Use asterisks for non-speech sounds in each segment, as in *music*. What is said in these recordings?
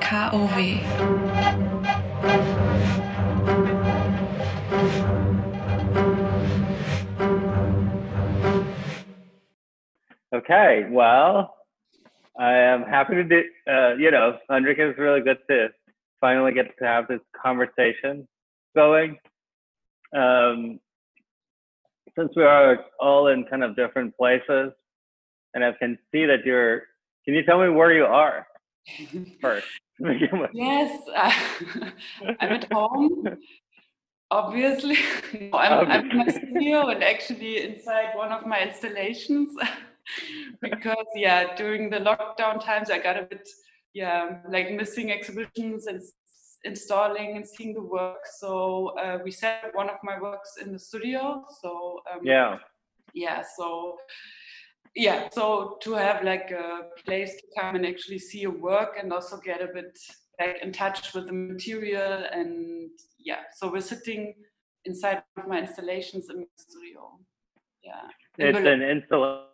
KOW. Okay, well, I am happy to do, uh, you know, Hendrik is really good to finally get to have this conversation going. Um, since we are all in kind of different places, and I can see that you're, can you tell me where you are first? *laughs* yes, uh, *laughs* I'm at home. Obviously, *laughs* no, I'm, I'm in my studio and actually inside one of my installations. because yeah, during the lockdown times, I got a bit yeah like missing exhibitions and installing and seeing the work. So uh, we set one of my works in the studio. So um, yeah, yeah. So yeah, so to have like a place to come and actually see your work and also get a bit back in touch with the material and yeah. So we're sitting inside of my installations in the studio. Yeah. It's an install.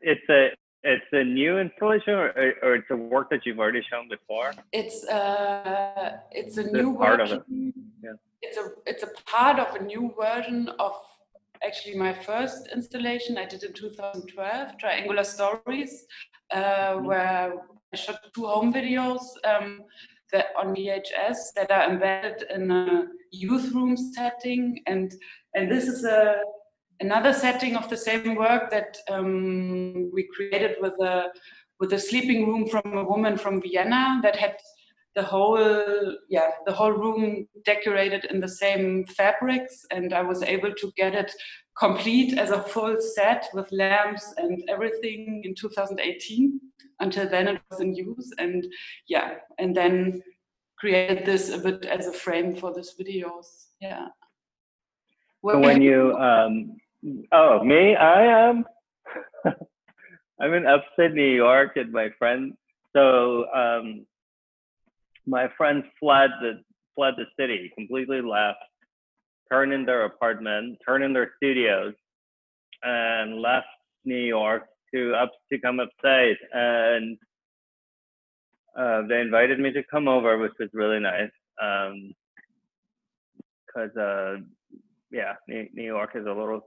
It's a it's a new installation or, or it's a work that you've already shown before it's uh it's a new part version. of it yeah. it's a it's a part of a new version of actually my first installation i did in 2012 triangular stories uh, mm-hmm. where i shot two home videos um, that on vhs that are embedded in a youth room setting and and this is a another setting of the same work that um, we created with a with a sleeping room from a woman from Vienna that had the whole yeah the whole room decorated in the same fabrics and I was able to get it complete as a full set with lamps and everything in 2018 until then it was in use and yeah and then created this a bit as a frame for these videos yeah when you um, Oh, me? I am. *laughs* I'm in upstate New York, and my friend. So um, my friends fled the fled the city, completely left, turned in their apartment, turned in their studios, and left New York to up to come upstate. And uh, they invited me to come over, which was really nice. Um, uh, yeah, New, York is a little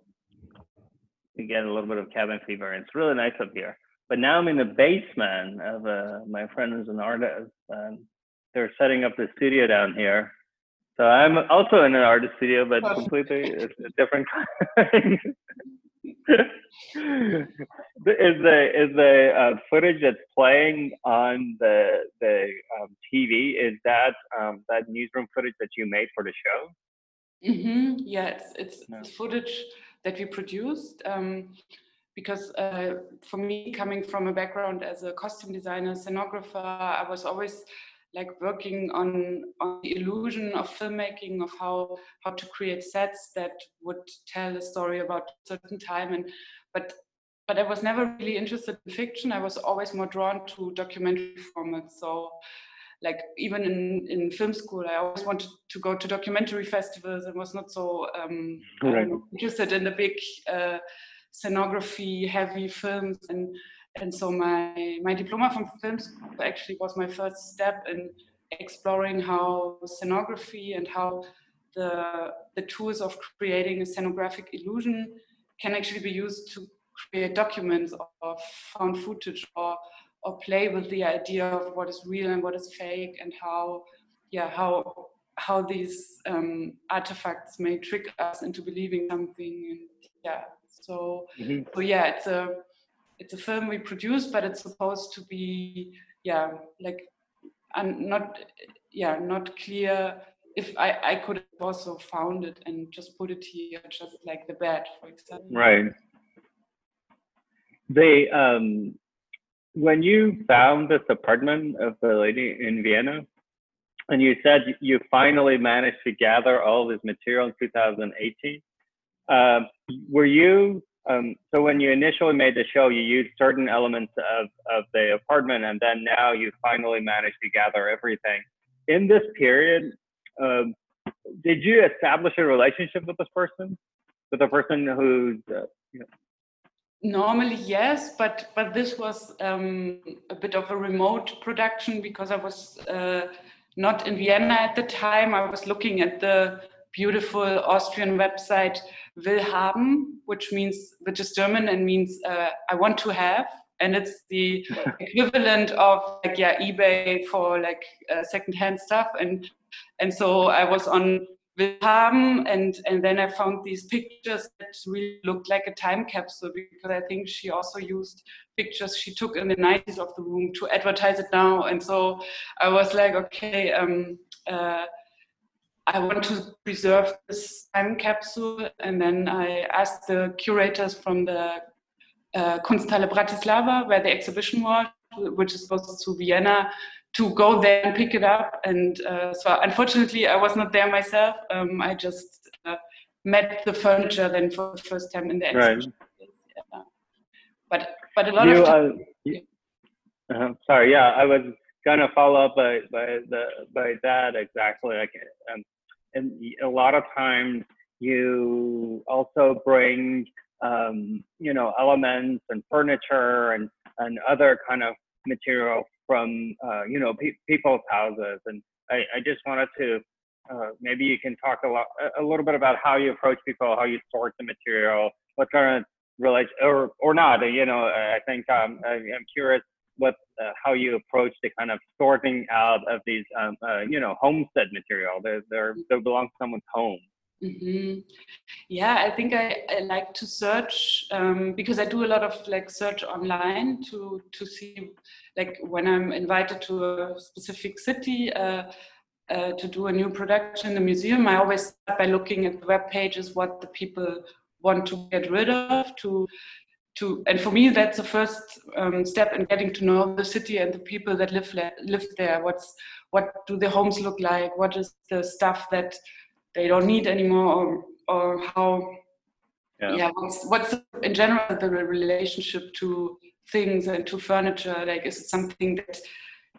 again a little bit of cabin fever. And it's really nice up here. But now I'm in the basement of uh, my friend who's an artist, and they're setting up the studio down here. So I'm also in an artist studio, but completely it's a different kind. *laughs* is the is the uh, footage that's playing on the the um, TV is that um, that newsroom footage that you made for the show? Mm-hmm. Yeah, it's, it's, it's footage that we produced. Um, because uh, for me, coming from a background as a costume designer, scenographer, I was always like working on on the illusion of filmmaking of how how to create sets that would tell a story about a certain time and but but I was never really interested in fiction. I was always more drawn to documentary formats. So like even in, in film school, I always wanted to go to documentary festivals and was not so um, right. interested in the big uh, scenography heavy films. And and so my my diploma from film school actually was my first step in exploring how scenography and how the the tools of creating a scenographic illusion can actually be used to create documents of found footage or or play with the idea of what is real and what is fake and how yeah how how these um, artifacts may trick us into believing something and yeah so mm-hmm. so yeah it's a it's a film we produce but it's supposed to be yeah like and not yeah not clear if I, I could have also found it and just put it here just like the bed for example. Right. They um when you found this apartment of the lady in Vienna, and you said you finally managed to gather all this material in 2018, um, were you um, so when you initially made the show, you used certain elements of, of the apartment, and then now you finally managed to gather everything. In this period, um, did you establish a relationship with this person, with the person who's uh, you know, normally yes but but this was um, a bit of a remote production because i was uh, not in vienna at the time. I was looking at the beautiful austrian website will haben which means which is german and means uh, i want to have. And it's the *laughs* equivalent of like yeah ebay for like uh, secondhand stuff. And and so i was on Willhaben, and and then I found these pictures that really looked like a time capsule because I think she also used pictures she took in the 90s of the room to advertise it now, and so I was like, okay, um, uh, I want to preserve this time capsule, and then I asked the curators from the uh, Kunsthalle Bratislava, where the exhibition was, which is close to Vienna, to go there and pick it up. And uh, so unfortunately, I was not there myself. Um, I just uh, met the furniture then for the first time in the exhibition. Right. Yeah. But but a lot you, of time, uh, uh-huh. sorry, yeah, I was gonna follow up by by the by that exactly. Like, um, and a lot of times you also bring um, you know elements and furniture and and other kind of material from uh, you know pe- people's houses, and I, I just wanted to uh, maybe you can talk a lot a little bit about how you approach people, how you sort the material, what kind of relation or or not. You know, I think um, I, am curious what uh, how you approach the kind of sorting out of these um, uh, you know homestead material. They they belong to someone's home. Mm-hmm. Yeah, I think I, I like to search um, because I do a lot of like search online to to see like when I'm invited to a specific city uh, uh, to do a new production in the museum. I always start by looking at the web pages, what the people want to get rid of, to to and for me that's the first um, step in getting to know the city and the people that live live there. What's what do the homes look like? What is the stuff that they don't need anymore or, or how yeah. yeah what's what's in general the relationship to things and to furniture like is it something that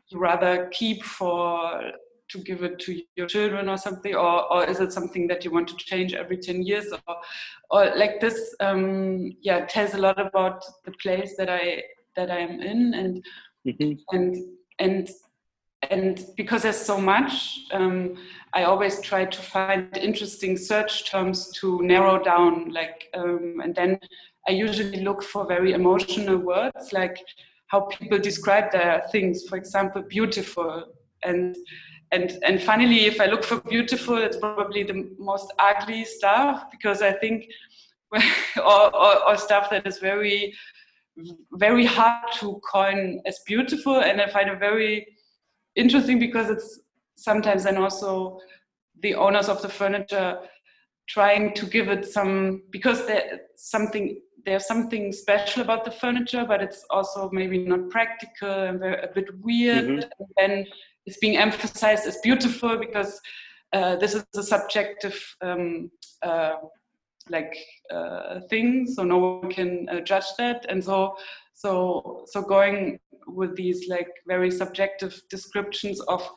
you rather keep for to give it to your children or something or, or is it something that you want to change every 10 years or, or like this um, yeah tells a lot about the place that i that i am in and mm-hmm. and and and because there's so much, um, I always try to find interesting search terms to narrow down. Like, um, and then I usually look for very emotional words, like how people describe their things. For example, beautiful, and and and finally, if I look for beautiful, it's probably the most ugly stuff because I think, *laughs* or, or, or stuff that is very very hard to coin as beautiful, and I find it very interesting because it's sometimes and also the owners of the furniture trying to give it some because there's something there's something special about the furniture but it's also maybe not practical and very, a bit weird mm-hmm. and then it's being emphasized as beautiful because uh, this is a subjective um, uh, like uh, thing so no one can uh, judge that and so so so going with these like very subjective descriptions of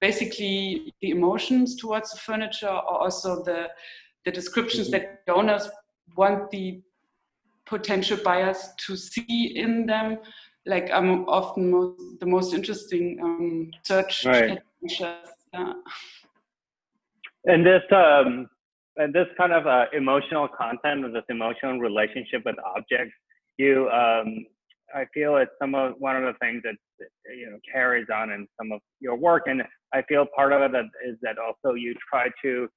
basically the emotions towards the furniture or also the the descriptions mm-hmm. that owners want the potential buyers to see in them like i'm often most, the most interesting um, search right. yeah. and this um and this kind of uh, emotional content or this emotional relationship with objects you um I feel it's some of one of the things that you know carries on in some of your work, and I feel part of it is that also you try to,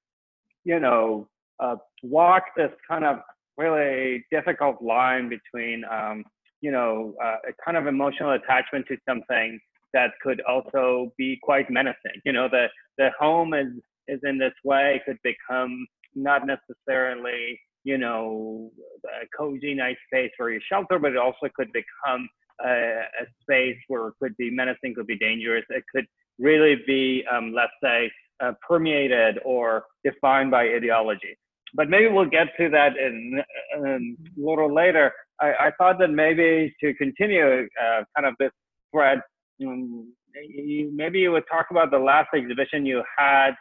you know, uh, walk this kind of really difficult line between, um, you know, uh, a kind of emotional attachment to something that could also be quite menacing. You know, the the home is is in this way could become not necessarily you know, a cozy, nice space for your shelter, but it also could become a, a space where it could be menacing, could be dangerous. It could really be, um, let's say, uh, permeated or defined by ideology. But maybe we'll get to that in, in a little later. I, I, thought that maybe to continue uh, kind of this thread, um, you, maybe you would talk about the last exhibition you had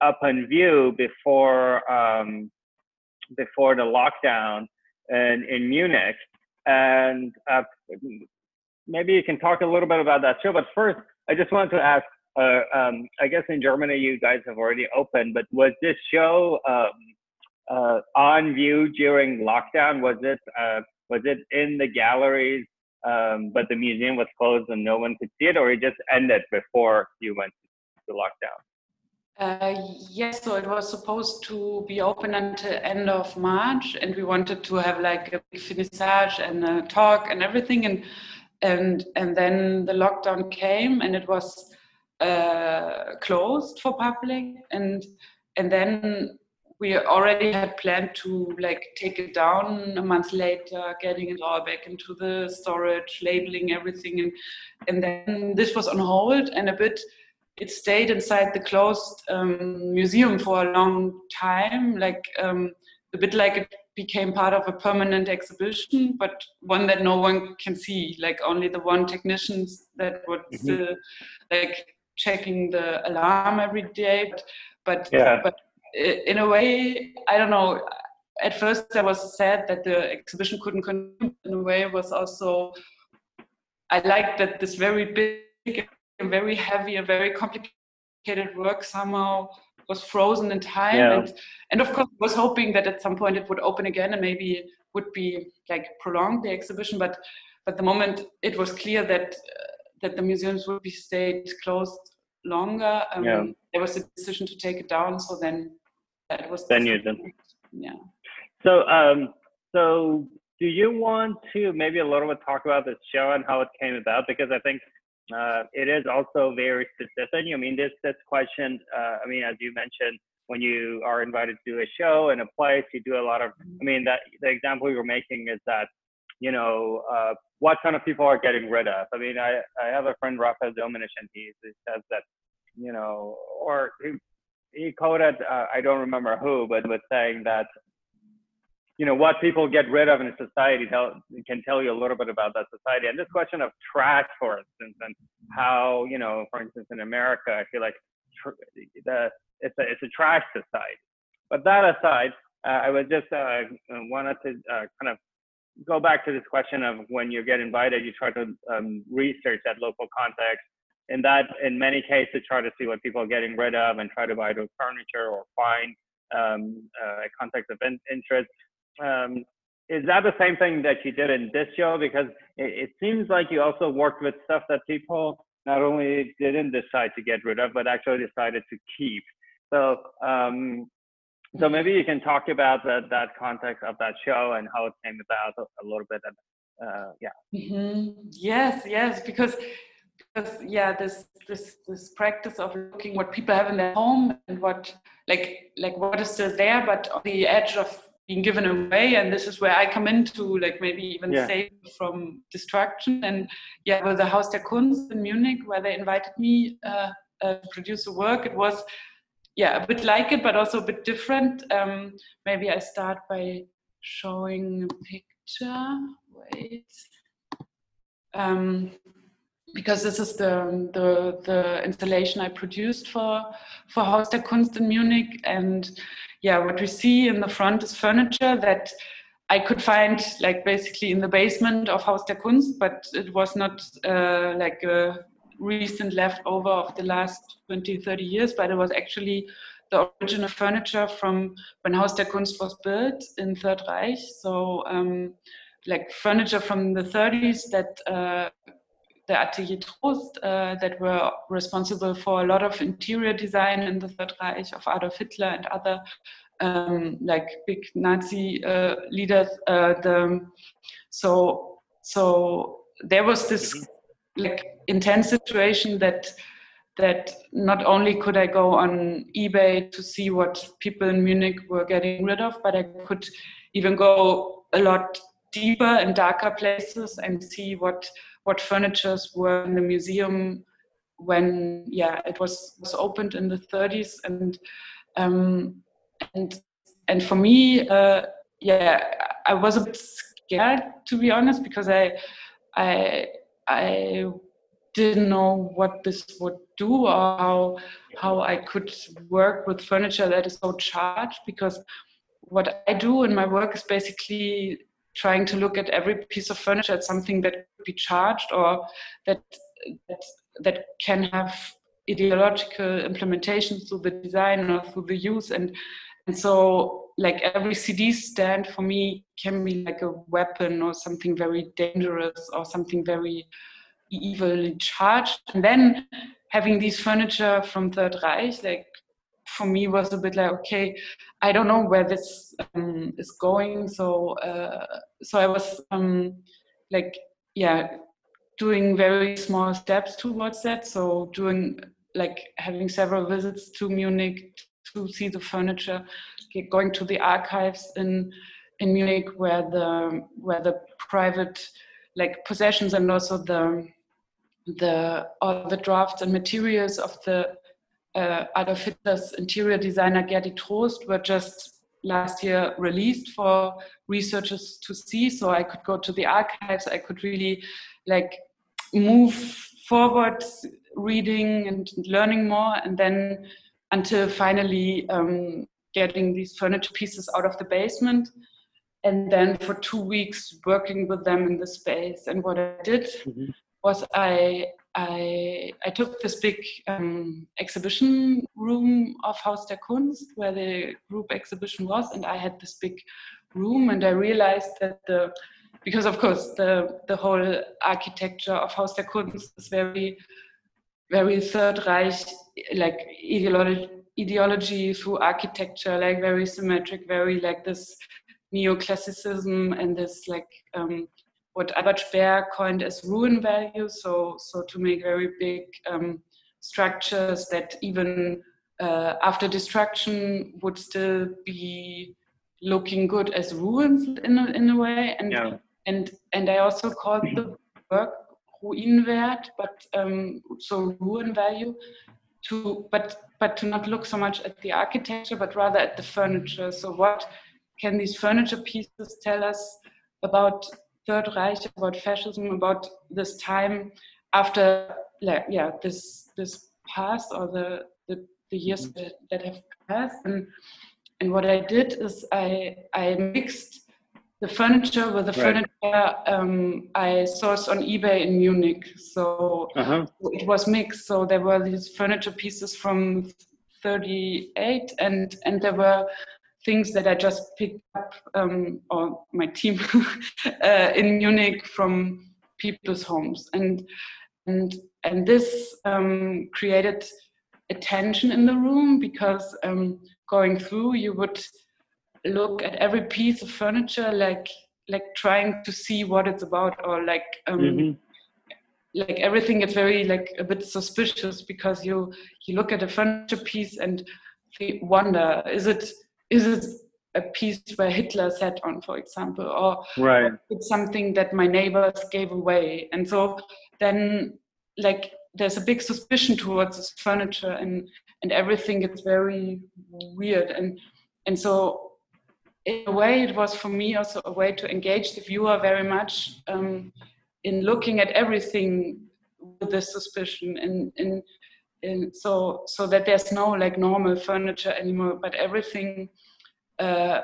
up in view before um, before the lockdown in, in Munich. and uh, maybe you can talk a little bit about that show. But first, I just wanted to ask. Uh, um, I guess in Germany you guys have already opened, but was this show um, uh, on view during lockdown? Was it uh, was it in the galleries, um, but the museum was closed and no one could see it, or it just ended before you went to lockdown? Uh, yes, so it was supposed to be open until end of March, and we wanted to have like a finissage and a talk and everything, and and and then the lockdown came, and it was uh, closed for public, and and then we already had planned to like take it down a month later, getting it all back into the storage, labeling everything, and and then this was on hold and a bit it stayed inside the closed um, museum for a long time, like um, a bit like it became part of a permanent exhibition, but one that no one can see, like only the one technicians that would mm-hmm. like checking the alarm every day. But but, yeah. but in a way, I don't know. At first, I was sad that the exhibition couldn't continue. In a way, it was also I liked that this very big and very heavy and very complicated work somehow was frozen in time yeah. and and of course I was hoping that at some point it would open again and maybe would be like prolonged the exhibition but but the moment it was clear that uh, that the museums would be stayed closed longer um, yeah. there was a decision to take it down so then that was then you did yeah so um so do you want to maybe a little bit talk about this show and how it came about because i think uh, it is also very specific. I mean, this this question. Uh, I mean, as you mentioned, when you are invited to a show in a place, you do a lot of. I mean, that the example you're making is that, you know, uh, what kind of people are getting rid of. I mean, I I have a friend Rafael Domenech, and he, he says that, you know, or he, quoted uh, I don't remember who, but was saying that you know what people get rid of in a society tell, can tell you a little bit about that society. And this question of trash for instance and how you know for instance in america i feel like tr- the it's a it's a trash society. But that aside uh, i was just uh, wanted to uh, kind of go back to this question of when you get invited you try to um, research that local context in that in many cases try to see what people are getting rid of and try to buy those furniture or find um, uh, a context of in- interest um, is that the same thing that you did in this show? Because it, it, seems like you also worked with stuff that people not only didn't decide to get rid of, but actually decided to keep. So, um, so maybe you can talk about that that context of that show and how it came about a, a little bit. And, uh, yeah. Mm-hmm. Yes, yes, because because yeah, this this this practice of looking what people have in their home and what like like what is still there, but on the edge of being given away. And this is where i come into like maybe even yeah. save from destruction. And yeah with the haus der kunst in munich where they invited me uh, uh, to produce a work it was yeah a bit like it but also a bit different. Um, maybe i start by showing a picture. Wait. Um, because this is the, the, the installation I produced for for Haus der Kunst in Munich, and yeah, what we see in the front is furniture that I could find like basically in the basement of Haus der Kunst, but it was not uh, like a recent leftover of the last 20, 30 years, but it was actually the original furniture from when Haus der Kunst was built in Third Reich. So um, like furniture from the 30s that uh, the Atelier Troost uh, that were responsible for a lot of interior design in the Third Reich of Adolf Hitler and other um, like big Nazi uh, leaders. Uh, the, so so there was this mm-hmm. like intense situation that that not only could I go on eBay to see what people in Munich were getting rid of, but I could even go a lot deeper and darker places and see what what furnitures were in the museum when yeah it was was opened in the 30s and um, and and for me uh, yeah I was a bit scared to be honest because I I I didn't know what this would do or how how I could work with furniture that is so charged. Because what I do in my work is basically trying to look at every piece of furniture as something that could be charged or that that, that can have ideological implementation through the design or through the use. And and so like every cd stand for me can be like a weapon or something very dangerous or something very evilly charged. And then having these furniture from third reich like for me was a bit like okay i don't know where this um, is going. So uh, so i was um, like yeah doing very small steps towards that. So doing like having several visits to munich to see the furniture going to the archives in in munich where the where the private like possessions and also the the all the drafts and materials of the uh, Adolf Hitler's interior designer Gerdy Troost were just last year released for researchers to see. So I could go to the archives. I could really like move forward, reading and learning more, and then until finally um, getting these furniture pieces out of the basement. And then for two weeks working with them in the space. And what I did mm-hmm. was I I, I took this big um, exhibition room of Haus der Kunst where the group exhibition was, and I had this big room, and I realized that the because of course the the whole architecture of Haus der Kunst is very very Third Reich like ideology ideology through architecture, like very symmetric, very like this neoclassicism and this like um, what Albert Speer coined as ruin value. So, so to make very big um, structures that even uh, after destruction would still be looking good as ruins in a, in a way. And, yeah. and, and I also called the work Ruinwert, but um, so ruin value to, but, but to not look so much at the architecture, but rather at the furniture. So what can these furniture pieces tell us about Third Reich, about fascism, about this time after, like, yeah, this this past or the the, the years mm-hmm. that, that have passed. And and what I did is I I mixed the furniture with the right. furniture um, I sourced on eBay in Munich. So uh-huh. it was mixed. So there were these furniture pieces from 38 and and there were things that I just picked up, um, or my team *laughs* uh, in Munich from people's homes, and and and this um, created a tension in the room because um, going through, you would look at every piece of furniture like like trying to see what it's about, or like. Um, mm-hmm like everything is very like a bit suspicious because you you look at a furniture piece and wonder is it is it a piece where Hitler sat on, for example, or right. it's something that my neighbors gave away. And so then, like, there's a big suspicion towards this furniture and and everything gets very weird. And and so, in a way, it was for me also a way to engage the viewer very much um, in looking at everything with this suspicion and and and so so that there's no like normal furniture anymore but everything uh,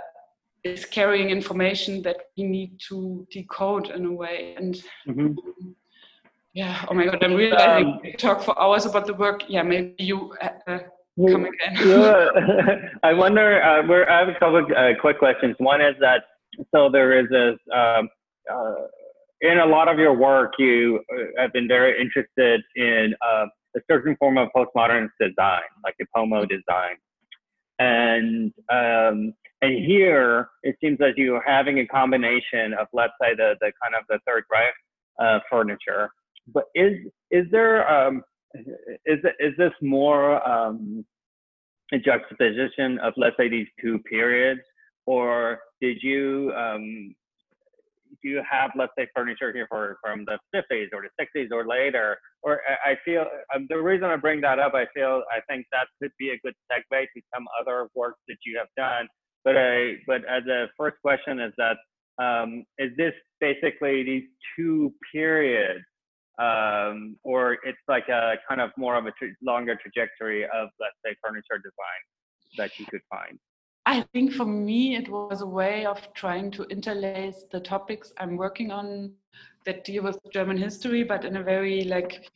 is carrying information that we need to decode in a way and mm-hmm. yeah oh my god i'm really um, talk for hours about the work yeah maybe you uh, uh come again yeah. *laughs* i wonder uh, where i have a couple of uh, quick questions one is that so there is this um, uh, in a lot of your work you uh, have been very interested in a certain form of postmodern design, like the POMO design. And um, and here it seems that you're having a combination of let's say the the kind of the third Reich uh, furniture. But is is there um, is is this more um, a juxtaposition of let's say these two periods, or did you um, you have, let's say, furniture here for from the 50s or the 60s or later? Or I feel um, the reason I bring that up, I feel I think that could be a good segue to some other work that you have done. But I, but as a first question is that um, is this basically these two periods, um, or it's like a kind of more of a tra- longer trajectory of let's say furniture design that you could find? I think for me it was a way of trying to interlace the topics I'm working on that deal with German history, but in a very like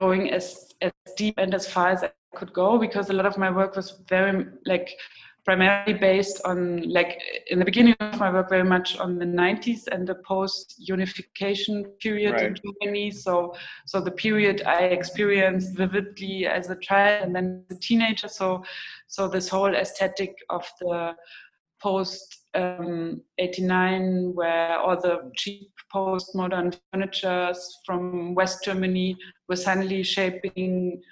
going as as deep and as far as I could go because a lot of my work was very like primarily based on like in the beginning of my work very much on the 90s and the post unification period right. in germany so so the period i experienced vividly as a child and then as a teenager so so this whole aesthetic of the post um, 89 where all the cheap postmodern furnitures from west germany were suddenly shaping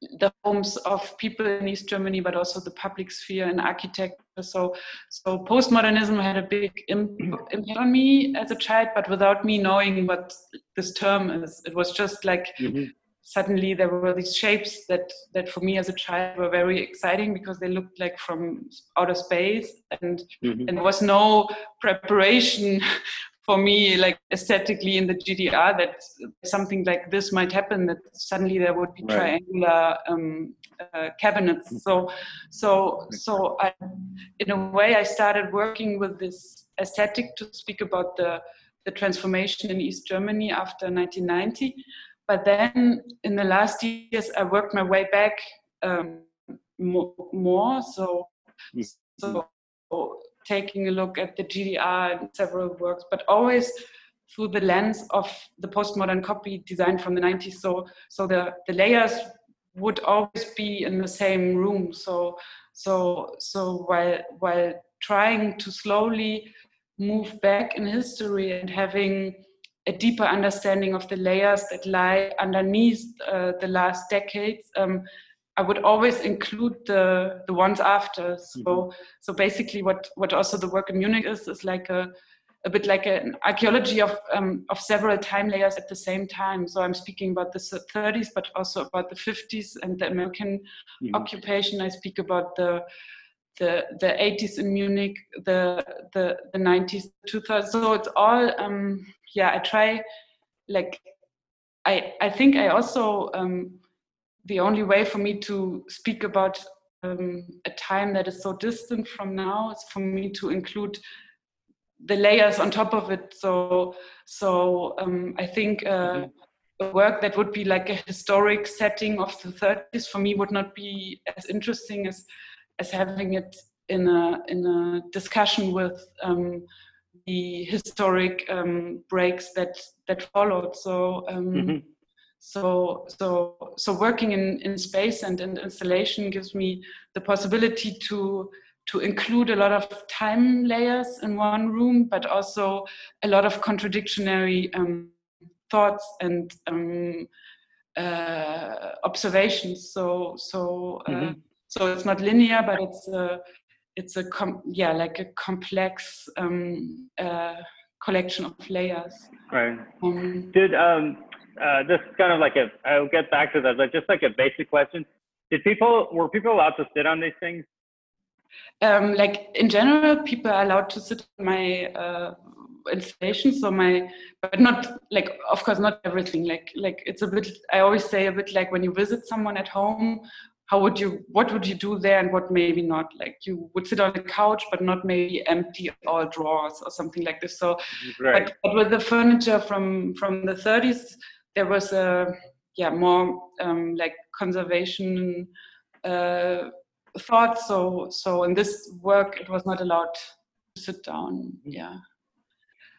the homes of people in East Germany, but also the public sphere and architecture. So, so postmodernism had a big impact on me as a child, but without me knowing what this term is. It was just like mm-hmm. suddenly there were these shapes that that for me as a child were very exciting because they looked like from outer space, and mm-hmm. and there was no preparation for me, like aesthetically in the GDR, that something like this might happen. That suddenly there would be right. triangular um, uh, cabinets. So, so, so I, in a way, I started working with this aesthetic to speak about the the transformation in East Germany after 1990. But then in the last years, I worked my way back um, more, more. So, so taking a look at the GDR and several works, but always through the lens of the postmodern copy design from the 90s. So, so the, the layers would always be in the same room. So, so, so while, while trying to slowly move back in history and having a deeper understanding of the layers that lie underneath uh, the last decades, um, I would always include the the ones after. So mm-hmm. so basically, what what also the work in Munich is is like a a bit like an archaeology of um, of several time layers at the same time. So I'm speaking about the 30s, but also about the 50s and the American mm-hmm. occupation. I speak about the the the 80s in Munich, the the the 90s, 2000s. So it's all um, yeah. I try like I I think I also um, the only way for me to speak about um, a time that is so distant from now is for me to include the layers on top of it. So, so um, I think uh, mm-hmm. a work that would be like a historic setting of the 30s for me would not be as interesting as as having it in a in a discussion with um, the historic um, breaks that that followed. So. Um, mm-hmm so, so, so working in, in space and in installation gives me the possibility to to include a lot of time layers in one room, but also a lot of contradictory um, thoughts and um, uh, observations. So, so, uh, mm-hmm. so it's not linear, but it's a, it's a com- yeah, like a complex um, uh, collection of layers. Right. Um, Did um, uh, this is kind of like a, I'll get back to that, but just like a basic question. Did people, were people allowed to sit on these things? Um, like in general, people are allowed to sit on my uh, installation. So my, but not like, of course, not everything. Like, like it's a bit. I always say a bit like when you visit someone at home, how would you, what would you do there, and what maybe not? Like you would sit on a couch, but not maybe empty all drawers or something like this. So, right. but, but with the furniture from from the 30s, there was a yeah more um, like conservation uh, thought. So so in this work, it was not allowed to sit down. Mm-hmm. Yeah.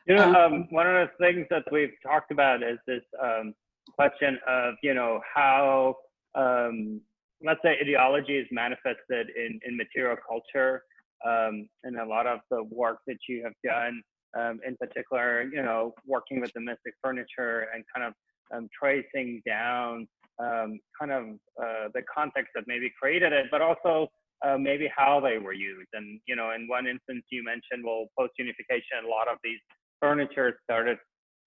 You know, um, um, one of the things that we've talked about is this um, question of you know how um, let's say ideology is manifested in in material culture. Um, and a lot of the work that you have done um, in particular, you know, working with domestic furniture and kind of um, tracing down um, kind of uh, the context that maybe created it, but also uh, maybe how they were used. And you know, in one instance, you mentioned well, post unification, a lot of these furniture started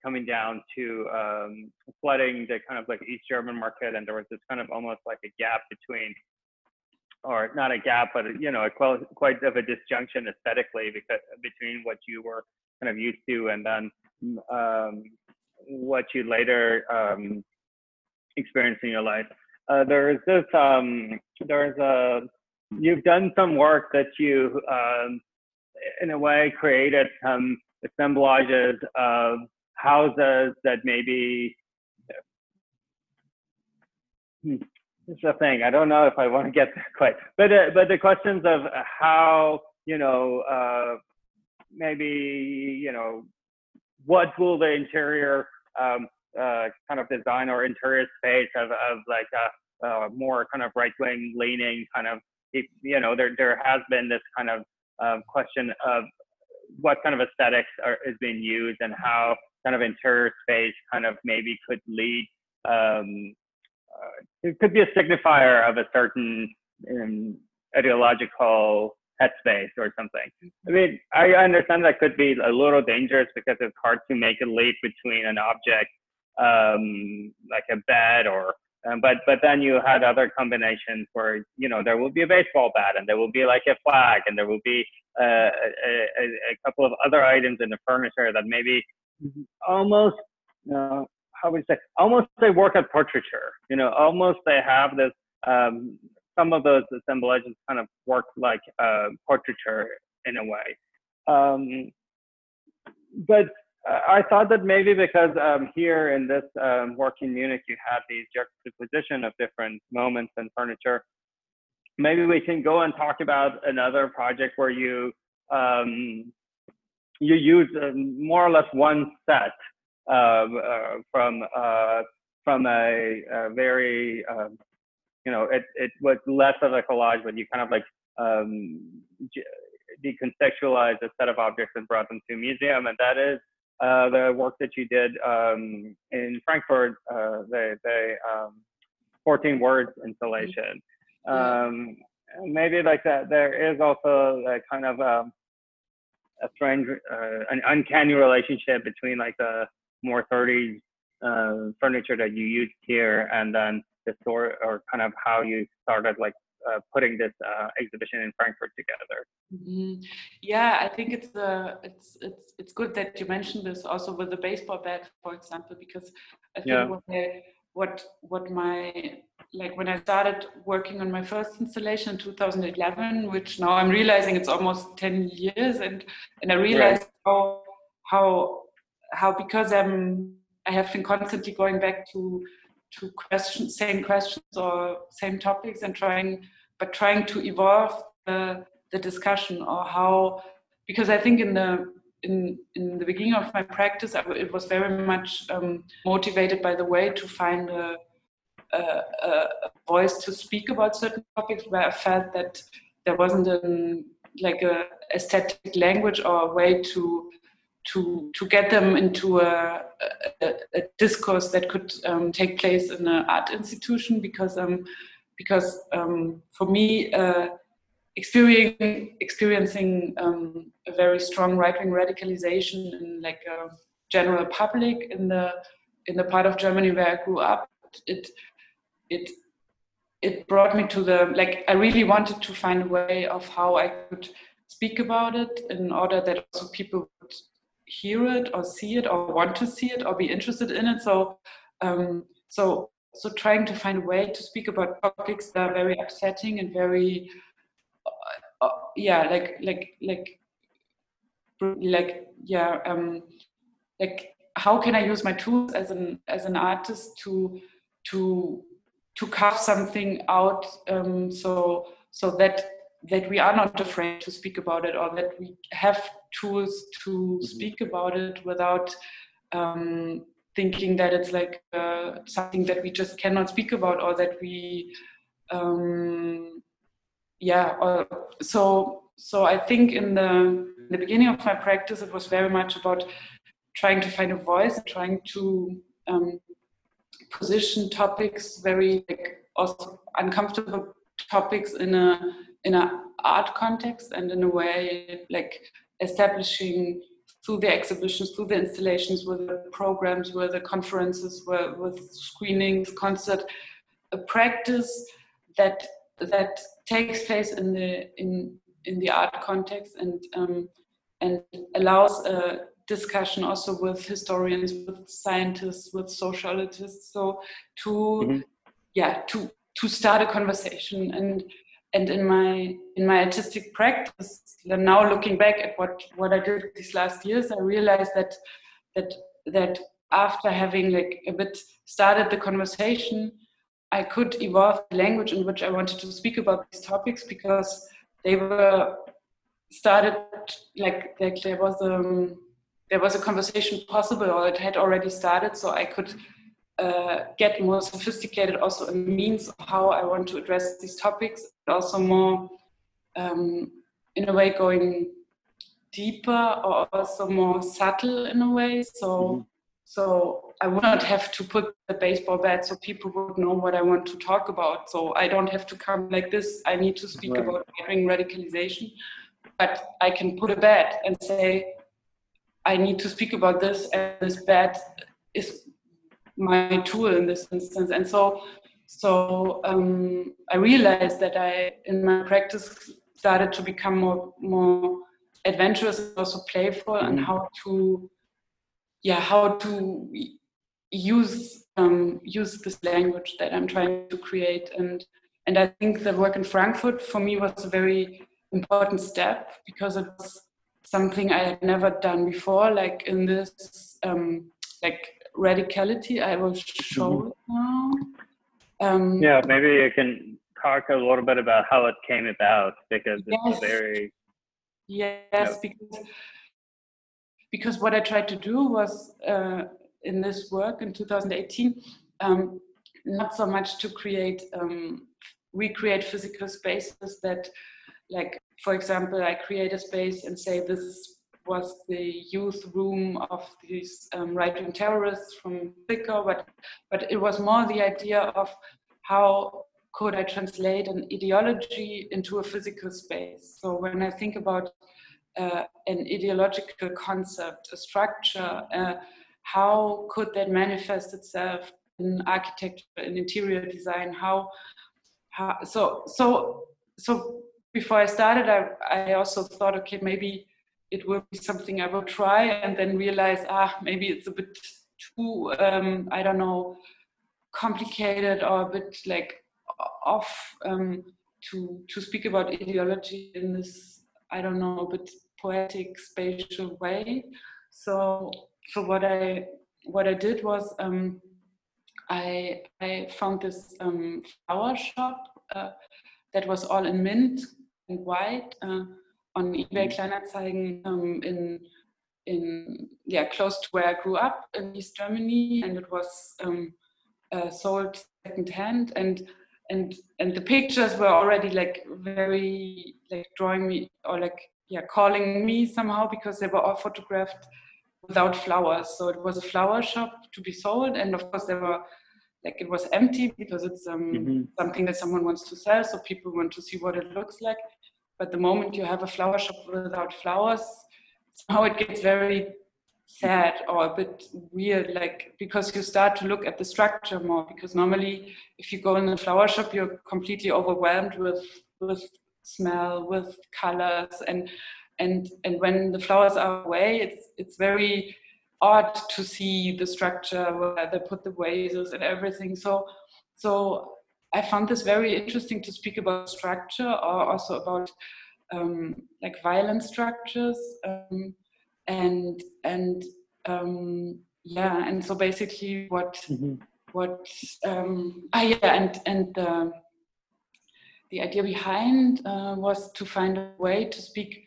coming down to um, flooding the kind of like East German market, and there was this kind of almost like a gap between, or not a gap, but you know, a quite, quite of a disjunction aesthetically because between what you were kind of used to, and then um, what you later um, experience in your life. Uh, there's this, um, there's a you've done some work that you, um, in a way, created some assemblages of houses that maybe. Hmm, it's a thing. I don't know if I want to get that quite, but uh, but the questions of how you know uh, maybe you know what will the interior um, uh, kind of design or interior space of, of like a, a more kind of right wing leaning kind of you know there there has been this kind of um, question of what kind of aesthetics are, is being used and how kind of interior space kind of maybe could lead um, uh, it could be a signifier of a certain um, ideological headspace or something. I mean, I understand that could be a little dangerous because it's hard to make a leap between an object um, like a bed or um, but but then you had other combinations where you know there will be a baseball bat and there will be like a flag and there will be uh, a, a, a, couple of other items in the furniture that maybe almost uh, how would you say almost they work at portraiture you know almost they have this um, some of those assemblages kind of work like uh, portraiture in a way um, but I thought that maybe because um, here in this um, work in Munich, you have these juxtaposition of different moments and furniture. Maybe we can go and talk about another project where you um, you use uh, more or less one set uh, from uh, from a, a very um, you know it it was less of a collage, but you kind of like um, decontextualize a set of objects and brought them to a museum, and that is uh, the work that you did um, in Frankfurt, uh, the, the um, 14 words installation. Um, maybe like that, there is also a kind of um, a strange, uh, an uncanny relationship between like the more 30s uh, furniture that you used here and then the story or kind of how you started like uh, putting this uh, exhibition in Frankfurt together. Mm-hmm. Yeah, I think it's uh, it's it's it's good that you mentioned this also with the baseball bat, for example, because I think yeah. what, I, what what my like when I started working on my first installation in 2011, which now I'm realizing it's almost 10 years, and and I realized right. how how how because I'm I have been constantly going back to to questions, same questions or same topics, and trying, but trying to evolve the, the discussion or how, because I think in the in in the beginning of my practice, I, it was very much um, motivated by the way to find a, a, a, voice to speak about certain topics where I felt that there wasn't an like a aesthetic language or a way to to to get them into a, a, a discourse that could um, take place in an art institution because um, because um, for me uh, experiencing experiencing um, a very strong right wing radicalization in like a general public in the in the part of Germany where I grew up it it it brought me to the like I really wanted to find a way of how I could speak about it in order that also people would hear it or see it or want to see it or be interested in it. So, um, so, so trying to find a way to speak about topics that are very upsetting and very, uh, uh, yeah, like, like, like, like, yeah, um, like, how can I use my tools as an as an artist to to to carve something out um, so so that that we are not afraid to speak about it or that we have tools to mm-hmm. speak about it without um, thinking that it's like uh, something that we just cannot speak about or that we um, yeah or, so so i think in the, in the beginning of my practice it was very much about trying to find a voice trying to um, position topics very like also uncomfortable topics in a in an art context and in a way like establishing through the exhibitions, through the installations, with the programs, with the conferences, with, with screenings, concert, a practice that that takes place in the in in the art context and um, and allows a discussion also with historians, with scientists, with sociologists, so to mm-hmm. yeah to to start a conversation and and in my in my artistic practice now looking back at what what i did these last years i realized that that that after having like a bit started the conversation i could evolve the language in which i wanted to speak about these topics because they were started like like there was um there was a conversation possible or it had already started so i could uh, get more sophisticated also in means of how I want to address these topics, but also more um, in a way going deeper or also more subtle in a way. So mm-hmm. so I would not have to put the baseball bat so people would know what I want to talk about. So I don't have to come like this. I need to speak right. about right radicalization, but I can put a bat and say I need to speak about this, and this bat is my tool in this instance. And so, so um, I realized that I, in my practice, started to become more more adventurous also playful, mm-hmm. and how to, yeah, how to use um, use this language that I'm trying to create. And and I think the work in Frankfurt for me was a very important step because it was something I had never done before, like in this um, like radicality. I will show mm-hmm. it now. Um, yeah, maybe you can talk a little bit about how it came about because yes. it's very. Yes, because because what I tried to do was uh, in this work in 2018, um, not so much to create um, recreate physical spaces that, like for example, I create a space and say this was the youth room of these um, right-wing terrorists from Zwickau, but, but it was more the idea of how could I translate an ideology into a physical space. So when I think about uh, an ideological concept, a structure, uh, how could that manifest itself in architecture, in interior design? How, how so so so before I started, I, I also thought, okay, maybe it will be something I will try and then realize, ah, maybe it's a bit too, um, I don't know, complicated or a bit like off um, to to speak about ideology in this, I don't know, a bit poetic, spatial way. So so what I what I did was um, I I found this um, flower shop uh, that was all in mint and white. Uh, on eBay mhm. Kleinanzeigen um, in in yeah close to where I grew up in East Germany, and it was um, uh, sold second hand and and and the pictures were already like very like drawing me or like yeah calling me somehow because they were all photographed without flowers so it was a flower shop to be sold and of course there were like it was empty because it's um, mm-hmm. something that someone wants to sell so people want to see what it looks like but the moment you have a flower shop without flowers, somehow it gets very sad or a bit weird, like because you start to look at the structure more. Because normally, if you go in a flower shop, you're completely overwhelmed with with smell, with colors, and and and when the flowers are away, it's it's very odd to see the structure where they put the vases and everything. So so I found this very interesting to speak about structure or also about um, like violent structures um, and and um, yeah and so basically what mm-hmm. what um, ah yeah and and uh, the idea behind uh, was to find a way to speak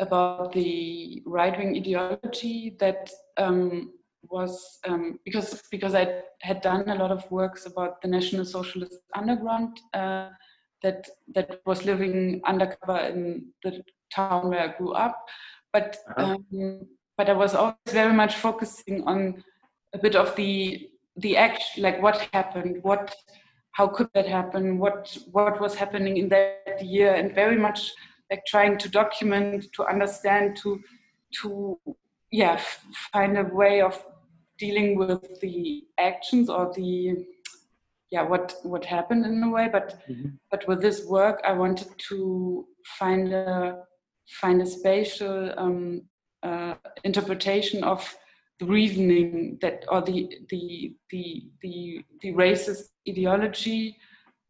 about the right wing ideology that um, was um, because because I had done a lot of works about the National Socialist Underground uh, that that was living undercover in the town where I grew up, but uh-huh. um, but I was always very much focusing on a bit of the the act, like what happened, what how could that happen, what what was happening in that year, and very much like trying to document, to understand, to to yeah find a way of dealing with the actions or the yeah what what happened in a way but mm-hmm. but with this work i wanted to find a find a spatial um, uh, interpretation of the reasoning that or the the the the, the racist ideology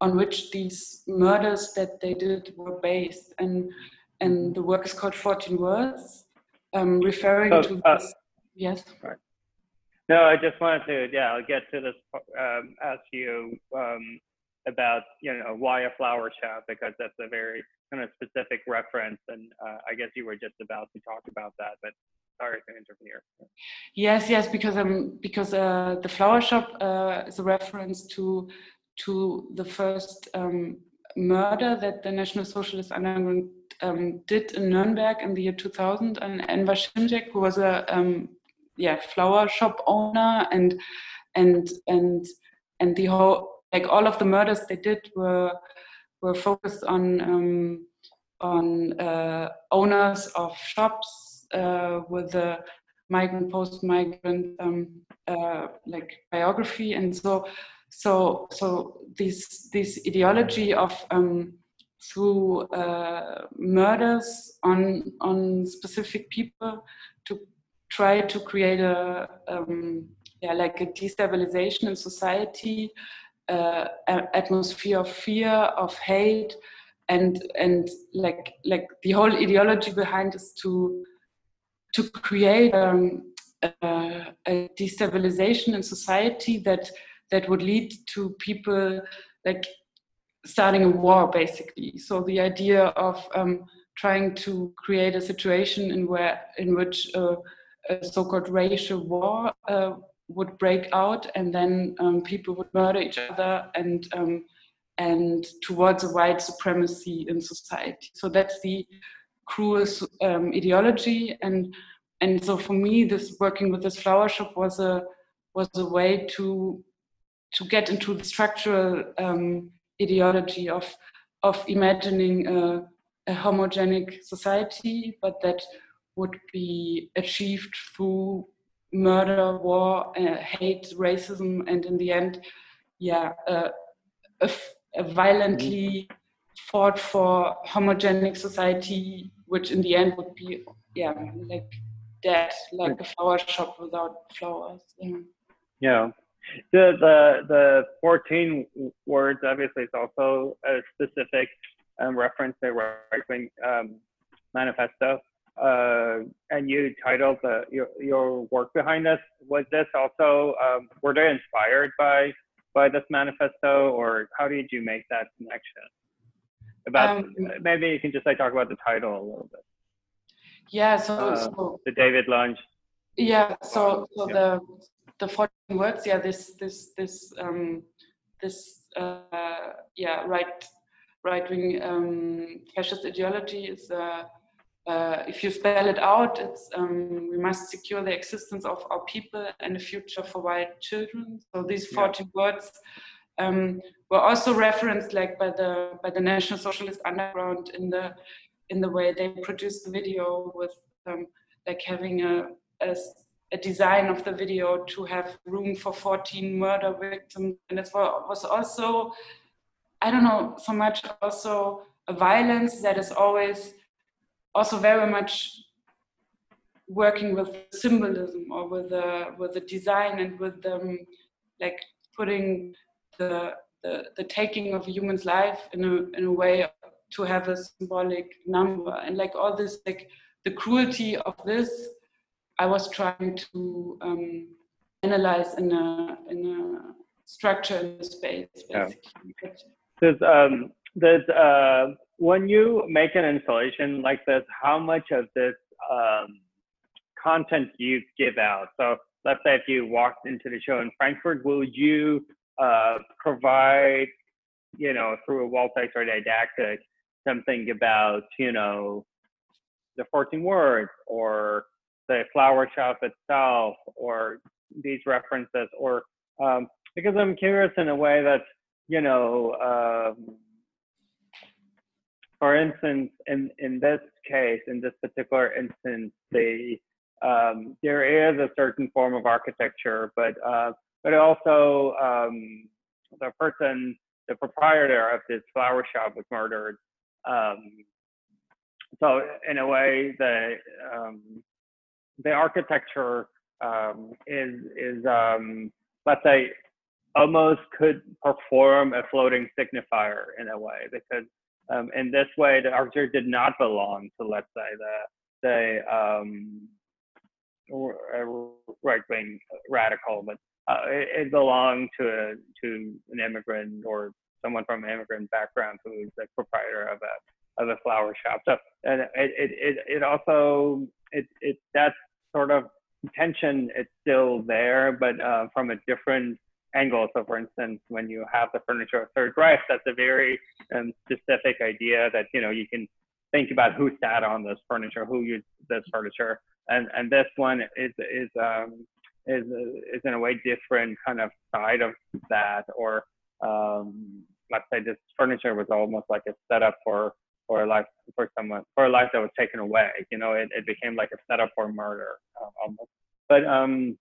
on which these murders that they did were based. And and the work is called 14 Words, um, referring oh, to uh, this. Yes. Right. No, I just wanted to, yeah, I'll get to this, um, ask you um, about, you know, why a flower shop, because that's a very kind of specific reference. And uh, I guess you were just about to talk about that, but sorry to interfere. Yes, yes, because um, because uh, the flower shop uh, is a reference to to the first um, murder that the National Socialist Underground um, did in Nuremberg in the year 2000, and Enver Şimşek, who was a um, yeah flower shop owner, and and and and the whole like all of the murders they did were were focused on um, on uh, owners of shops uh, with a migrant post migrant um, uh, like biography, and so so so this this ideology of um, through uh, murders on on specific people to try to create a um, yeah like a destabilization in society, uh, atmosphere of fear, of hate, and and like like the whole ideology behind is to to create um, a, destabilization in society that that would lead to people like starting a war basically. So the idea of um, trying to create a situation in where in which uh, a so-called racial war uh, would break out and then um, people would murder each other and um, and towards a white supremacy in society. So that's the cruel um, ideology. And and so for me this working with this flower shop was a was a way to to get into the structural um, ideology of of imagining a, a, homogenic society, but that would be achieved through murder, war, uh, hate, racism, and in the end, yeah, uh, a, violently fought for homogenic society, which in the end would be, yeah, like dead, like a flower shop without flowers. Yeah. Yeah. The the the 14 words obviously is also a specific um, reference to right wing um, manifesto. You titled the, your your work behind this. Was this also um, were they inspired by by this manifesto, or how did you make that connection? About um, maybe you can just like talk about the title a little bit. Yeah. So, uh, so the David Lane. Yeah. So so yeah. the the 14 words, yeah, this this this um, this uh, yeah right right wing um, fascist ideology is. Uh, uh, if you spell it out, it's um, we must secure the existence of our people and a future for white children. So these 14 yeah. words um, were also referenced, like by the by the National Socialist Underground in the in the way they produced the video with um, like having a, a a design of the video to have room for 14 murder victims. And it was also, I don't know, so much also a violence that is always also very much working with symbolism or with the with the design and with them like putting the, the the taking of a human's life in a in a way to have a symbolic number and like all this like the cruelty of this I was trying to um, analyze in a in a structure in the space. Basically. Yeah. Does um, does uh, when you make an installation like this, how much of this um, content do you give out? So let's say if you walked into the show in Frankfurt, will you uh, provide, you know, through a wall text or didactic, something about, you know, the 14 words or the flower shop itself or these references or um, because I'm curious in a way that you know um, for instance in in this case in this particular instance the um, there is a certain form of architecture but uh, but also um, the person the proprietor of this flower shop was murdered. Um, so in a way the um, the architecture um, is is um, let's say almost could perform a floating signifier in a way because um, in this way the architecture did not belong to let's say the the um, right wing radical, but uh, it, it, belonged to a, to an immigrant or someone from an immigrant background who is the proprietor of a of a flower shop. So and it it it, it also it it that sort of tension it's still there, but uh, from a different angle. So for instance, when you have the furniture of Third Reich, that's a very um, specific idea that you know you can think about who sat on this furniture, who used this furniture, and and this one is is um, is is in a way different kind of side of that, or um, let's say this furniture was almost like a setup for for a life for someone for a life that was taken away. You know, it, it became like a setup for murder uh, almost. But um,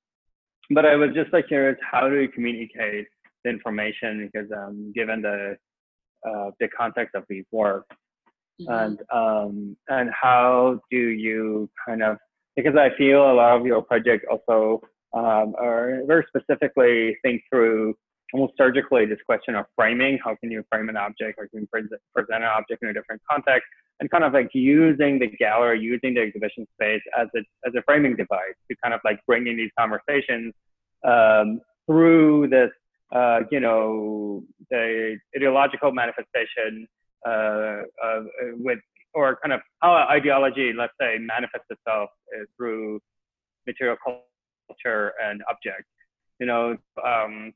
but I was just like curious, how do you communicate the information? Because um, given the uh, the context of these works, mm-hmm. and um, and how do you kind of because I feel a lot of your project also um, are very specifically think through almost surgically this question of framing. How can you frame an object or can you present, an object in a different context? And kind of like using the gallery, using the exhibition space as a, as a framing device to kind of like bring in these conversations um, through this, uh, you know, the ideological manifestation uh, uh, with, or kind of how ideology, let's say, manifests itself uh, through material culture and object. You know, um,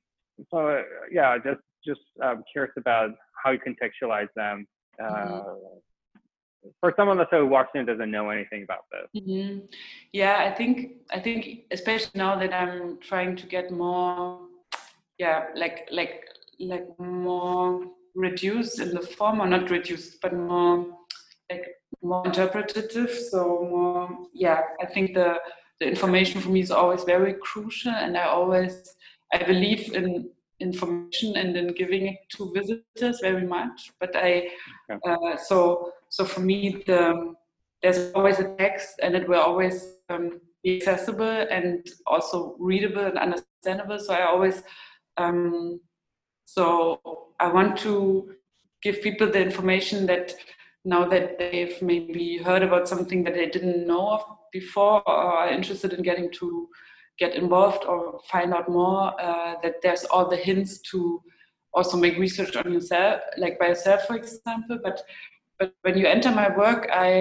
so uh, yeah, just just um, curious about how you contextualize them. Uh, mm-hmm. For someone that so walks in doesn't know anything about this. Mm-hmm. Yeah, I think I think especially now that I'm trying to get more, yeah, like like like more reduced in the form or not reduced, but more like more interpretative. So more, yeah, I think the the information for me is always very crucial, and I always I believe in information and in giving it to visitors very much. But I, uh, so so for me, the, there's always a text, and it will always um, be accessible and also readable and understandable. So I always, um, so I want to give people the information that now that they've maybe heard about something that they didn't know of before or are interested in getting to get involved or find out more, uh, that there's all the hints to also make research on yourself, like by yourself, for example. But but when you enter my work, I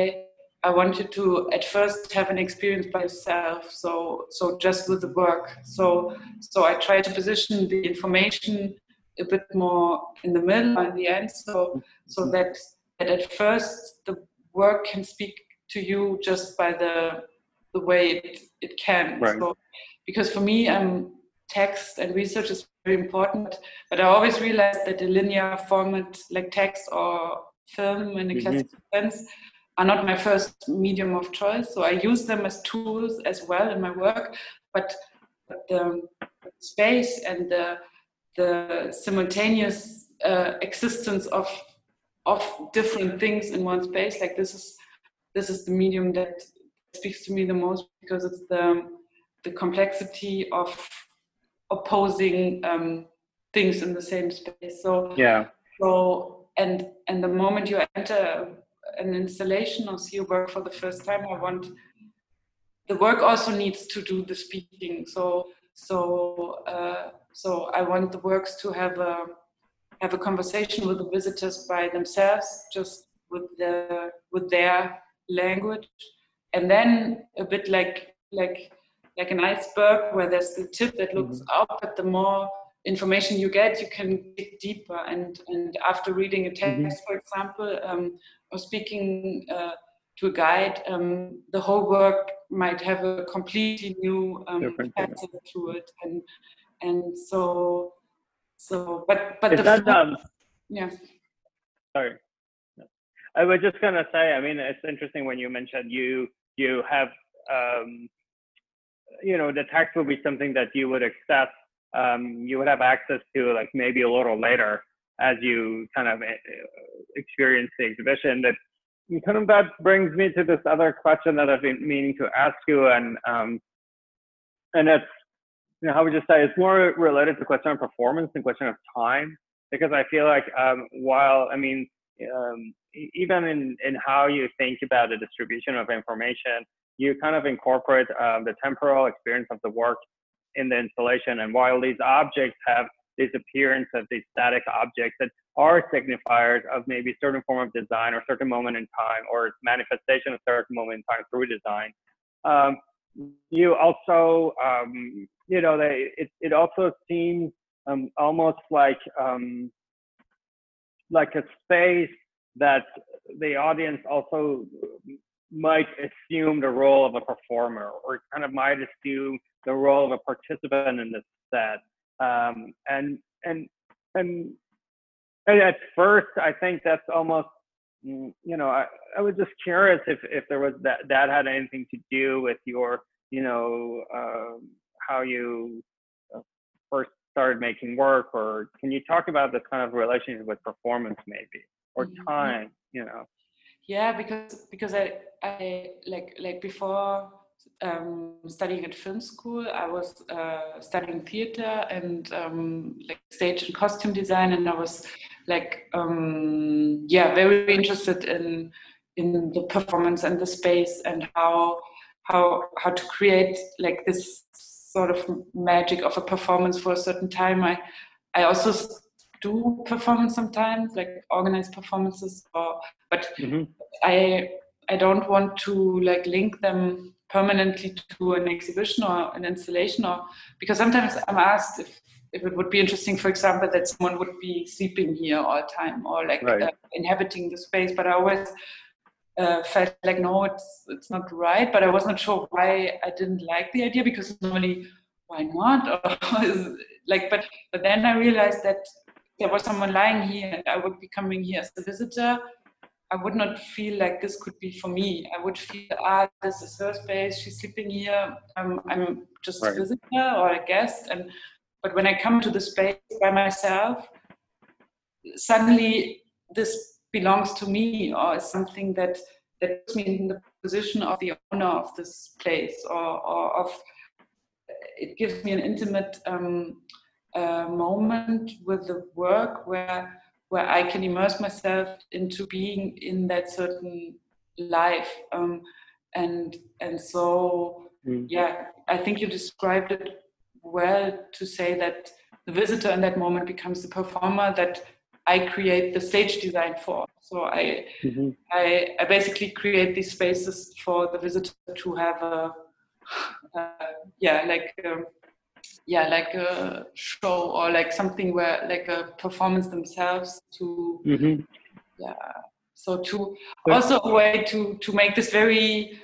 I want you to at first have an experience by yourself. So so just with the work. So so I try to position the information a bit more in the middle or in the end. So so that that at first the work can speak to you just by the the way it, it can. Right. So, because for me, um, text and research is very important, but I always realized that the linear format, like text or film in a mm-hmm. classical sense, are not my first medium of choice. So I use them as tools as well in my work, but, but the space and the the simultaneous uh, existence of of different things in one space like this is this is the medium that speaks to me the most because it's the the complexity of opposing um, things in the same space. So yeah. So and and the moment you enter an installation or see a work for the first time, I want the work also needs to do the speaking. So so uh, so I want the works to have a have a conversation with the visitors by themselves, just with the with their language and then a bit like like like an iceberg where there's the tip that looks mm-hmm. up but the more information you get you can dig deeper and and after reading a mm-hmm. text mm-hmm. for example um, or speaking uh, to a guide um, the whole work might have a completely new um, facet to it and and so so but but Is the that, um, yeah sorry I was just gonna say, I mean, it's interesting when you mentioned you you have um, you know the text would be something that you would access, um, you would have access to like maybe a little later as you kind of uh, experience the exhibition that kind of that brings me to this other question that I've been meaning to ask you and um, and it's you know, how would you say it's more related to question of performance than question of time? Because I feel like um, while I mean, um, even in in how you think about the distribution of information, you kind of incorporate um, the temporal experience of the work in the installation. And while these objects have this appearance of these static objects that are signifiers of maybe certain form of design or certain moment in time or manifestation of certain moment in time through design. Um, you also, um, you know, they, it, it also seems um, almost like um, like a space that the audience also might assume the role of a performer or kind of might assume the role of a participant in this set. Um, and and and and at first, I think that's almost mm, you know I, I was just curious if if there was that that had anything to do with your you know um, how you uh, first started making work or can you talk about this kind of relationship with performance maybe or time you know yeah because because i i like like before um, studying at film school, I was uh, studying theater and um, like stage and costume design, and I was like, um, yeah, very interested in in the performance and the space and how how how to create like this sort of magic of a performance for a certain time. I I also do performance sometimes, like organize performances, or but mm-hmm. I I don't want to like link them permanently to an exhibition or an installation or because sometimes i'm asked if, if it would be interesting for example that someone would be sleeping here all the time or like right. uh, inhabiting the space but i always uh, felt like no it's it's not right but i was not sure why i didn't like the idea because normally why not *laughs* or like but but then i realized that there was someone lying here and i would be coming here as a visitor I would not feel like this could be for me. I would feel, ah, this is her space. She's sleeping here. I'm, I'm just right. a visitor or a guest. And but when I come to the space by myself, suddenly this belongs to me, or is something that that puts me in the position of the owner of this place, or, or of it gives me an intimate um, uh, moment with the work where where I can immerse myself into being in that certain life. Um, and and so mm. yeah, I think you described it well to say that the visitor in that moment becomes the performer that I create the stage design for. So I, mm-hmm. I, I basically create these spaces for the visitor to have a, uh, yeah, like um, yeah like a show or like something where like a performance themselves to mm-hmm. yeah so to also a way to to make this very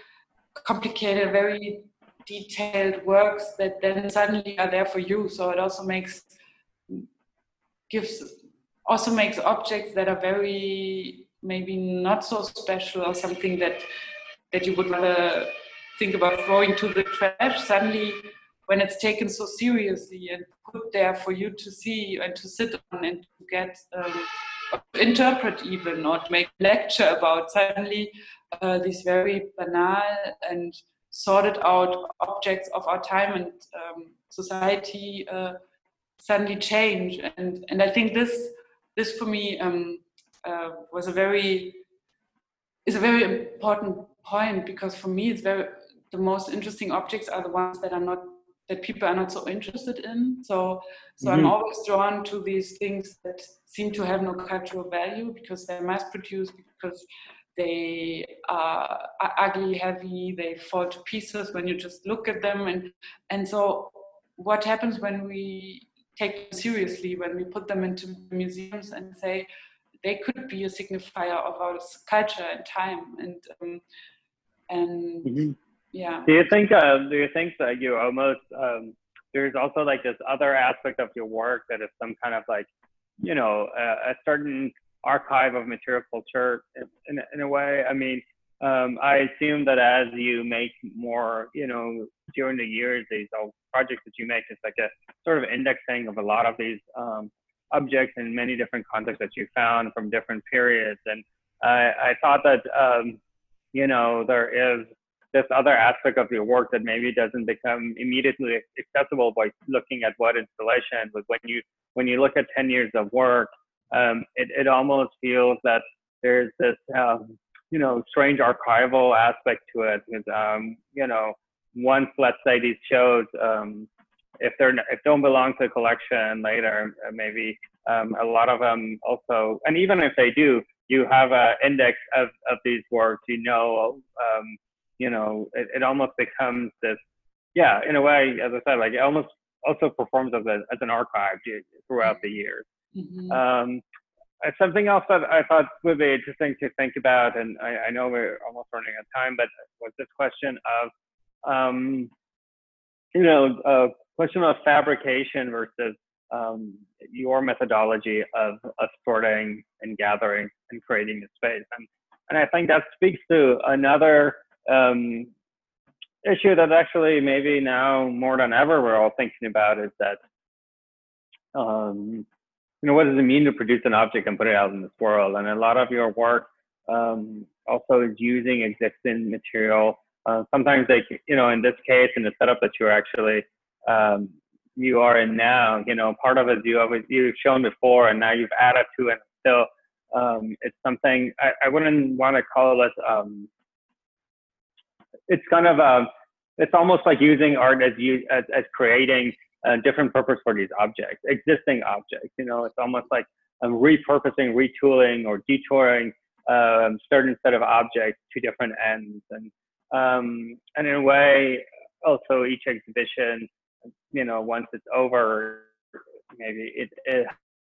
complicated very detailed works that then suddenly are there for you so it also makes gives also makes objects that are very maybe not so special or something that that you would rather think about throwing to the trash suddenly when it's taken so seriously and put there for you to see and to sit on and to get um, interpret even or to make lecture about suddenly uh, these very banal and sorted out objects of our time and um, society uh, suddenly change. And and I think this this for me um, uh, was a very is a very important point because for me it's very the most interesting objects are the ones that are not that people are not so interested in. So, so mm-hmm. I'm always drawn to these things that seem to have no cultural value because they're mass produced, because they are, ugly, heavy, they fall to pieces when you just look at them. And, and so, what happens when we take them seriously, when we put them into museums and say, they could be a signifier of our culture and time and um, and mm-hmm yeah. Do you think uh, do you think that you almost um, there's also like this other aspect of your work that is some kind of like you know a, a certain archive of material culture in, in a way? I mean um, i assume that as you make more you know during the years these projects that you make it's like a sort of indexing of a lot of these um, objects in many different contexts that you found from different periods. And i, I thought that um, you know there is this other aspect of your work that maybe doesn't become immediately accessible by looking at what installation. But when you when you look at 10 years of work, um, it, it almost feels that there's this um, you know strange archival aspect to it. Because, um, you know, once let's say these shows um, if they're if don't belong to a collection later, uh, maybe um, a lot of them also, and even if they do, you have an index of, of these works. You know, um, you know, it, it almost becomes this, yeah, in a way, as I said, like it almost also performs as, a, as an archive throughout the years. Mm-hmm. Um, something else that I thought would be interesting to think about, and I, I know we're almost running out of time, but was this question of, um, you know, a question of fabrication versus um, your methodology of, of sorting and gathering and creating the space. And, and I think that speaks to another um, issue that actually maybe now more than ever we're all thinking about is that, um, you know, what does it mean to produce an object and put it out in this world? And a lot of your work um, also is using existing material. Uh, sometimes they, you know, in this case, in the setup that you're actually um, you are in now. You know, part of it you always you've shown before, and now you've added to it. So um, it's something I, I wouldn't want to call it. It's kind of a, um, it's almost like using art as you as, as creating a different purpose for these objects, existing objects. You know, it's almost like um, repurposing, retooling, or detouring um, certain set of objects to different ends, and um, and in a way, also each exhibition you know, once it's over, maybe it, it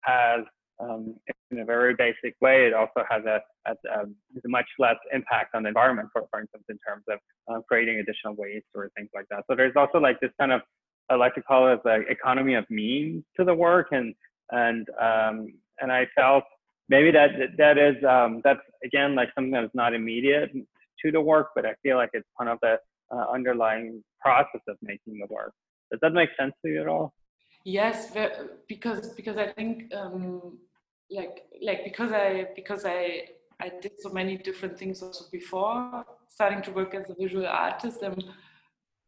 has, um, in a very basic way, it also has a, a, a, much less impact on the environment, for, for instance, in terms of uh, creating additional waste or things like that. So there's also like this kind of, I like to call it the economy of means to the work. And, and, um, and I felt maybe that, that is, um, that's again, like something that's not immediate to the work, but I feel like it's one of the uh, underlying process of making the work. Does that make sense to you at all? Yes, because because I think um, like like because I because I I did so many different things also before starting to work as a visual artist. And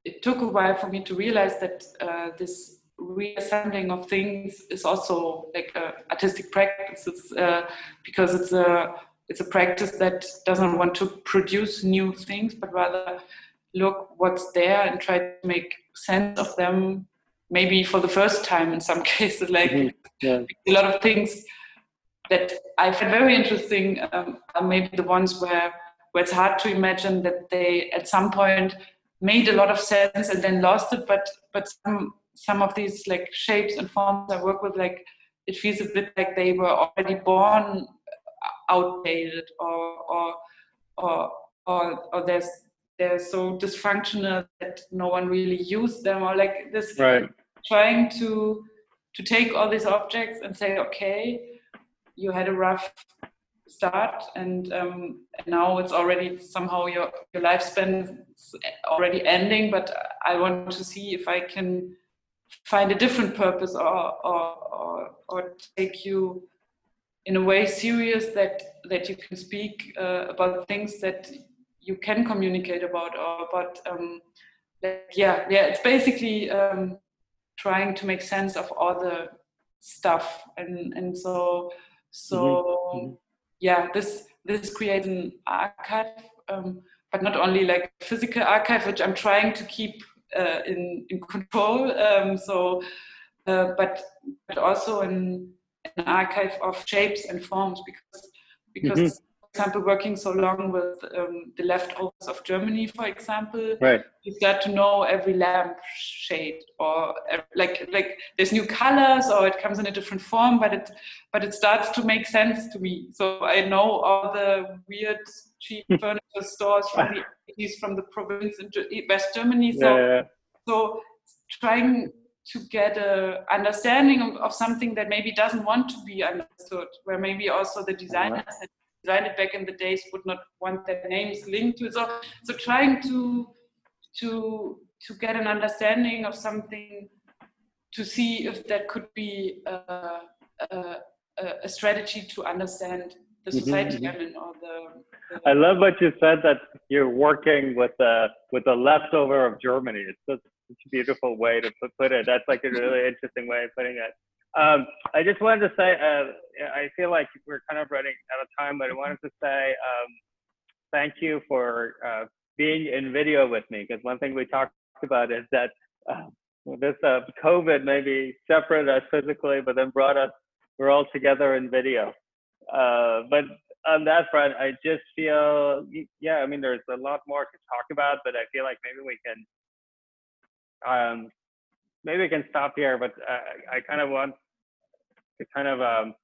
it took a while for me to realize that uh, this reassembling of things is also like a artistic practice. It's uh, because it's a it's a practice that doesn't want to produce new things, but rather look what's there and try to make sense of them maybe for the first time in some *laughs* cases like mm-hmm. yeah. a lot of things that i find very interesting um, are maybe the ones where where it's hard to imagine that they at some point made a lot of sense and then lost it but but some some of these like shapes and forms i work with like it feels a bit like they were already born outdated or or or or, or there's they're so dysfunctional that no one really used them or like this right. trying to to take all these objects and say okay you had a rough start and, um, and now it's already somehow your, your lifespan is already ending but i want to see if i can find a different purpose or or, or, or take you in a way serious that that you can speak uh, about things that you can communicate about or but um, yeah yeah it's basically um, trying to make sense of all the stuff. And and so so mm-hmm. yeah this this creates an archive um, but not only like physical archive which i'm trying to keep uh, in in control um, so uh, but but also an, an archive of shapes and forms because because mm-hmm example, working so long with um, the leftovers of Germany, for example, right. you start to know every lamp shade or like like there's new colors or it comes in a different form, but it but it starts to make sense to me. So I know all the weird cheap *laughs* furniture stores from the 80s from the province in West Germany. So yeah. so trying to get a understanding of, of, something that maybe doesn't want to be understood, where maybe also the designers uh-huh designed it back in the days would not want their names linked to it. So, so trying to to to get an understanding of something, to see if that could be a, a, a strategy to understand the mm-hmm, society mm-hmm. I'm in or the, the, I love what you said that you're working with the with the leftover of Germany. It's such, such a beautiful way to put, put it. That's like a really interesting way of putting it. Um, I just wanted to say, uh, I feel like we're kind of running out of time, but I wanted to say um, thank you for uh, being in video with me because one thing we talked about is that uh, this uh, COVID maybe separated us physically, but then brought us, we're all together in video. Uh, but on that front, I just feel, yeah, I mean, there's a lot more to talk about, but I feel like maybe we can, um, maybe we can stop here, but I, I kind of want kind of um,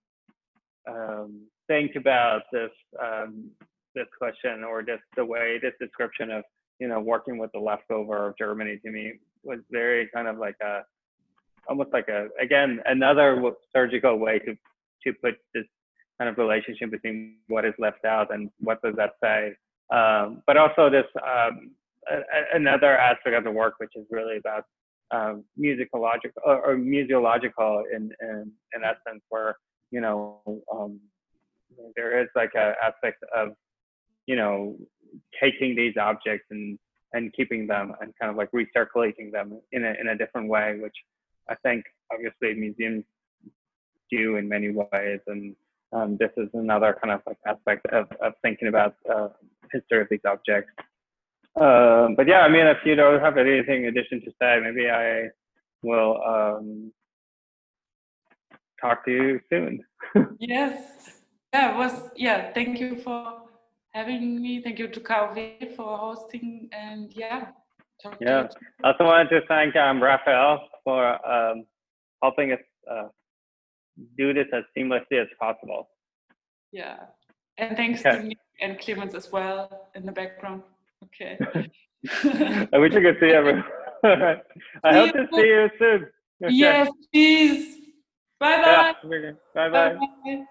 um, think about this um, this question or just the way this description of you know working with the leftover of Germany to me was very kind of like a almost like a again another surgical way to to put this kind of relationship between what is left out and what does that say. Um, but also this um, a, another aspect of the work, which is really about um, musicological or, or museological in, in in essence, where you know um, there is like a aspect of you know taking these objects and and keeping them and kind of like recirculating them in a in a different way, which I think obviously museums do in many ways and um, this is another kind of like aspect of, of thinking about uh, history of these objects. Um, but yeah, I mean, if you don't have anything in addition to say, maybe I will um, talk to you soon. *laughs* yes. Yeah, it was, yeah, thank you for having me. Thank you to KOW for hosting and yeah. Yeah, I also wanted to thank um, Raphael for um, helping us uh, do this as seamlessly as possible. Yeah. And thanks okay. to me and Clemens as well in the background. Okay. *laughs* *laughs* I wish I could see everyone. *laughs* I hope to see you soon. Okay. Yes, please. Bye-bye. Yeah, bye bye. Bye bye.